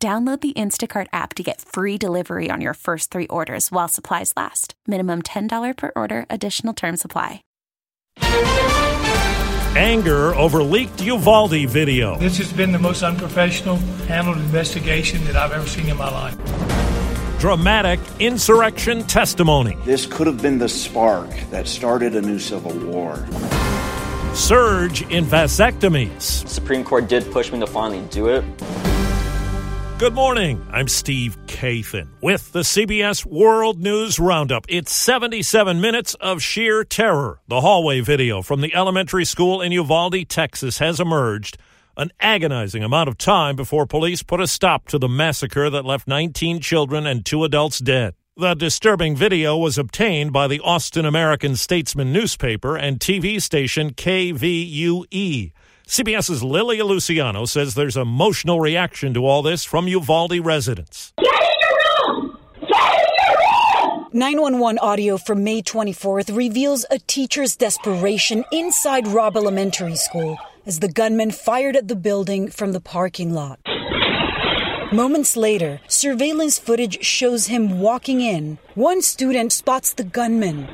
Download the Instacart app to get free delivery on your first three orders while supplies last. Minimum $10 per order, additional term supply. Anger over leaked Uvalde video. This has been the most unprofessional handled investigation that I've ever seen in my life. Dramatic insurrection testimony. This could have been the spark that started a new civil war. Surge in vasectomies. Supreme Court did push me to finally do it. Good morning. I'm Steve Kathan with the CBS World News Roundup. It's 77 minutes of sheer terror. The hallway video from the elementary school in Uvalde, Texas has emerged. An agonizing amount of time before police put a stop to the massacre that left 19 children and two adults dead. The disturbing video was obtained by the Austin American Statesman newspaper and TV station KVUE. CBS's Lilia Luciano says there's emotional reaction to all this from Uvalde residents. 911 audio from May 24th reveals a teacher's desperation inside Robb Elementary School as the gunman fired at the building from the parking lot. Moments later, surveillance footage shows him walking in. One student spots the gunman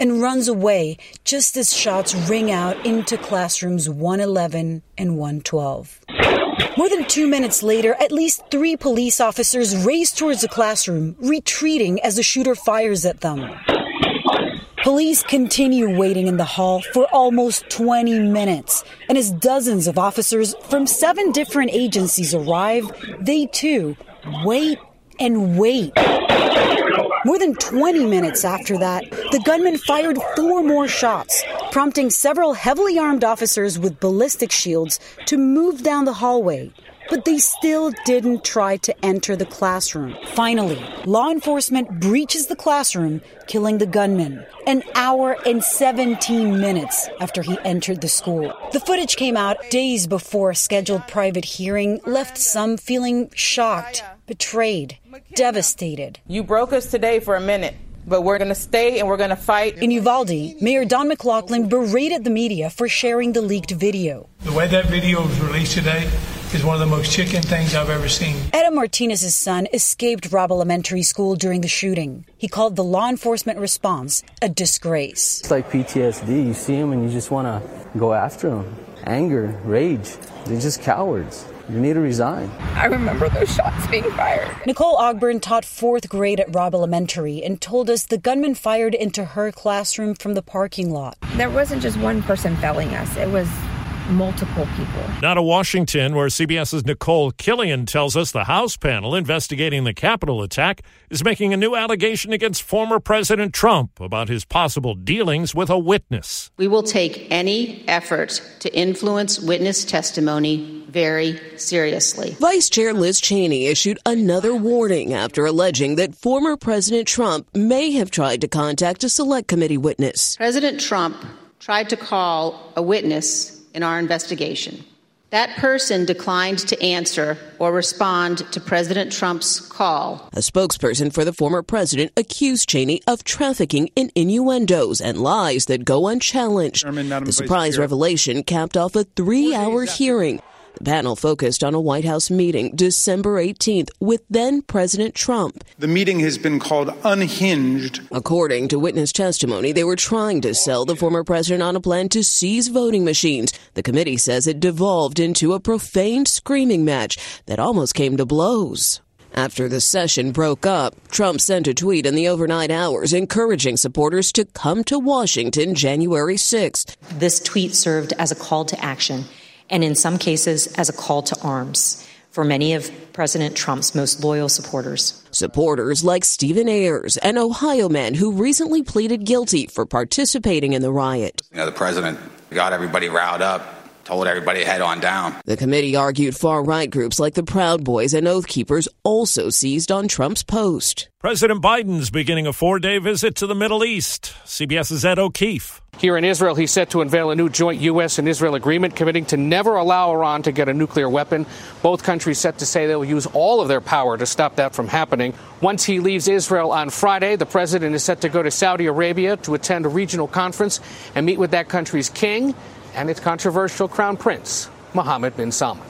and runs away just as shots ring out into classrooms 111 and 112. More than two minutes later, at least three police officers race towards the classroom, retreating as the shooter fires at them. Police continue waiting in the hall for almost 20 minutes, and as dozens of officers from seven different agencies arrive, they too wait and wait. More than 20 minutes after that, the gunman fired four more shots, prompting several heavily armed officers with ballistic shields to move down the hallway. But they still didn't try to enter the classroom. Finally, law enforcement breaches the classroom, killing the gunman an hour and 17 minutes after he entered the school. The footage came out days before a scheduled private hearing left some feeling shocked, betrayed, devastated. You broke us today for a minute but we're going to stay and we're going to fight. In Uvalde, Mayor Don McLaughlin berated the media for sharing the leaked video. The way that video was released today is one of the most chicken things I've ever seen. Adam Martinez's son escaped Robb Elementary School during the shooting. He called the law enforcement response a disgrace. It's like PTSD. You see him and you just want to go after him. Anger, rage. They're just cowards. You need to resign. I remember those shots being fired. Nicole Ogburn taught fourth grade at Robb Elementary and told us the gunman fired into her classroom from the parking lot. There wasn't just one person felling us, it was multiple people. Now to Washington, where CBS's Nicole Killion tells us the House panel investigating the Capitol attack is making a new allegation against former President Trump about his possible dealings with a witness. We will take any effort to influence witness testimony very seriously. Vice Chair Liz Cheney issued another warning after alleging that former President Trump may have tried to contact a select committee witness. President Trump tried to call a witness in our investigation. That person declined to answer or respond to President Trump's call. A spokesperson for the former president accused Cheney of trafficking in innuendos and lies that go unchallenged. the surprise revelation capped off a three hour hearing the panel focused on a White House meeting December 18th with then President Trump. The meeting has been called unhinged. According to witness testimony, they were trying to sell the former president on a plan to seize voting machines. The committee says it devolved into a profane screaming match that almost came to blows. After the session broke up, Trump sent a tweet in the overnight hours encouraging supporters to come to Washington January 6th. This tweet served as a call to action and in some cases as a call to arms for many of President Trump's most loyal supporters. Supporters like Stephen Ayres, an Ohio man who recently pleaded guilty for participating in the riot. You know, the president got everybody riled up told everybody head on down. The committee argued far right groups like the Proud Boys and Oath Keepers also seized on Trump's post. President Biden's beginning a four day visit to the Middle East. CBS's Ed O'Keefe. Here in Israel, he's set to unveil a new joint U.S. and Israel agreement committing to never allow Iran to get a nuclear weapon. Both countries set to say they will use all of their power to stop that from happening. Once he leaves Israel on Friday, the president is set to go to Saudi Arabia to attend a regional conference and meet with that country's king and its controversial crown prince, Mohammed bin Salman.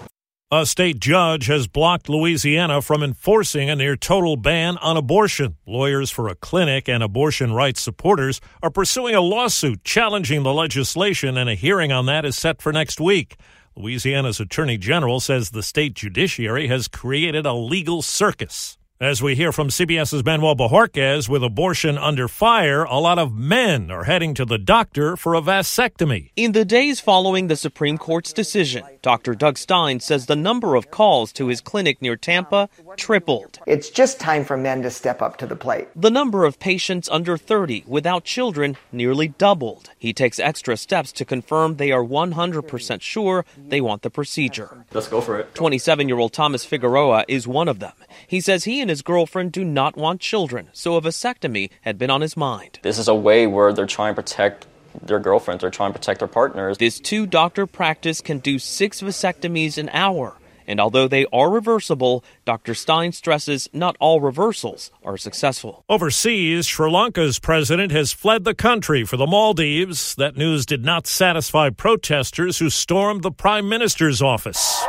A state judge has blocked Louisiana from enforcing a near total ban on abortion. Lawyers for a clinic and abortion rights supporters are pursuing a lawsuit challenging the legislation, and a hearing on that is set for next week. Louisiana's attorney general says the state judiciary has created a legal circus. As we hear from CBS's Manuel Bojorquez, with abortion under fire, a lot of men are heading to the doctor for a vasectomy. In the days following the Supreme Court's decision, Dr. Doug Stein says the number of calls to his clinic near Tampa tripled. It's just time for men to step up to the plate. The number of patients under 30 without children nearly doubled. He takes extra steps to confirm they are 100% sure they want the procedure. Let's go for it. 27 year old Thomas Figueroa is one of them. He says he and his girlfriend do not want children, so a vasectomy had been on his mind. This is a way where they're trying to protect their girlfriends, they're trying to protect their partners. This two doctor practice can do six vasectomies an hour. And although they are reversible, Dr. Stein stresses not all reversals are successful. Overseas, Sri Lanka's president has fled the country for the Maldives. That news did not satisfy protesters who stormed the prime minister's office.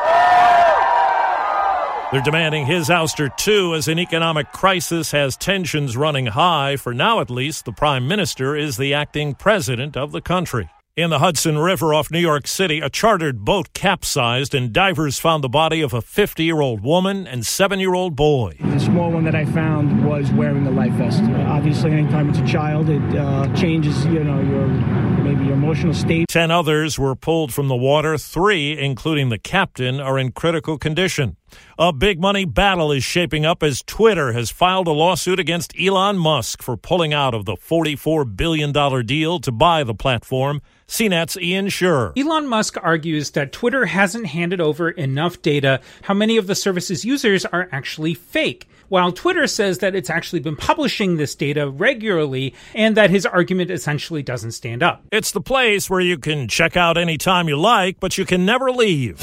They're demanding his ouster too, as an economic crisis has tensions running high. For now, at least, the prime minister is the acting president of the country. In the Hudson River off New York City, a chartered boat capsized and divers found the body of a 50 year old woman and seven year old boy. The small one that I found was wearing the life vest. Obviously, anytime it's a child, it uh, changes, you know, your maybe your emotional state. Ten others were pulled from the water. Three, including the captain, are in critical condition. A big money battle is shaping up as Twitter has filed a lawsuit against Elon Musk for pulling out of the $44 billion deal to buy the platform. CNET's Ian Sherr. Elon Musk argues that Twitter hasn't handed over enough data how many of the service's users are actually fake while Twitter says that it's actually been publishing this data regularly and that his argument essentially doesn't stand up. It's the place where you can check out anytime you like, but you can never leave.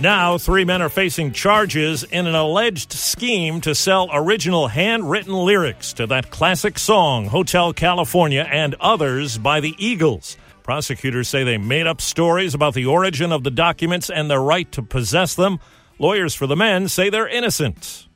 Now, three men are facing charges in an alleged scheme to sell original handwritten lyrics to that classic song, Hotel California, and others by the Eagles. Prosecutors say they made up stories about the origin of the documents and their right to possess them. Lawyers for the men say they're innocent.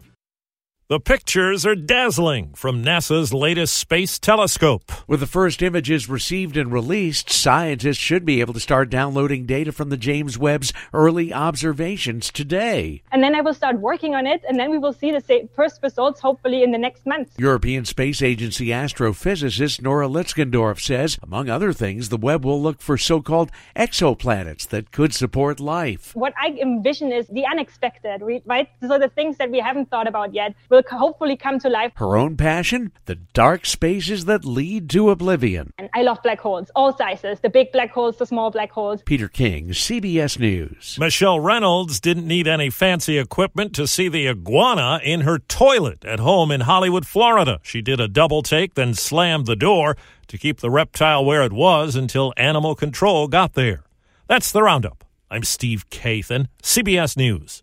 The pictures are dazzling from NASA's latest space telescope. With the first images received and released, scientists should be able to start downloading data from the James Webb's early observations today. And then I will start working on it, and then we will see the first results hopefully in the next month. European Space Agency astrophysicist Nora Lützgendorf says, among other things, the Webb will look for so called exoplanets that could support life. What I envision is the unexpected, right? So the things that we haven't thought about yet will hopefully come to life. Her own passion? The dark spaces that lead to oblivion. And I love black holes, all sizes the big black holes, the small black holes. Peter King, CBS News. Michelle Reynolds didn't need any fancy equipment to see the iguana in her toilet at home in Hollywood, Florida. She did a double take, then slammed the door to keep the reptile where it was until animal control got there. That's the roundup. I'm Steve Kathan, CBS News.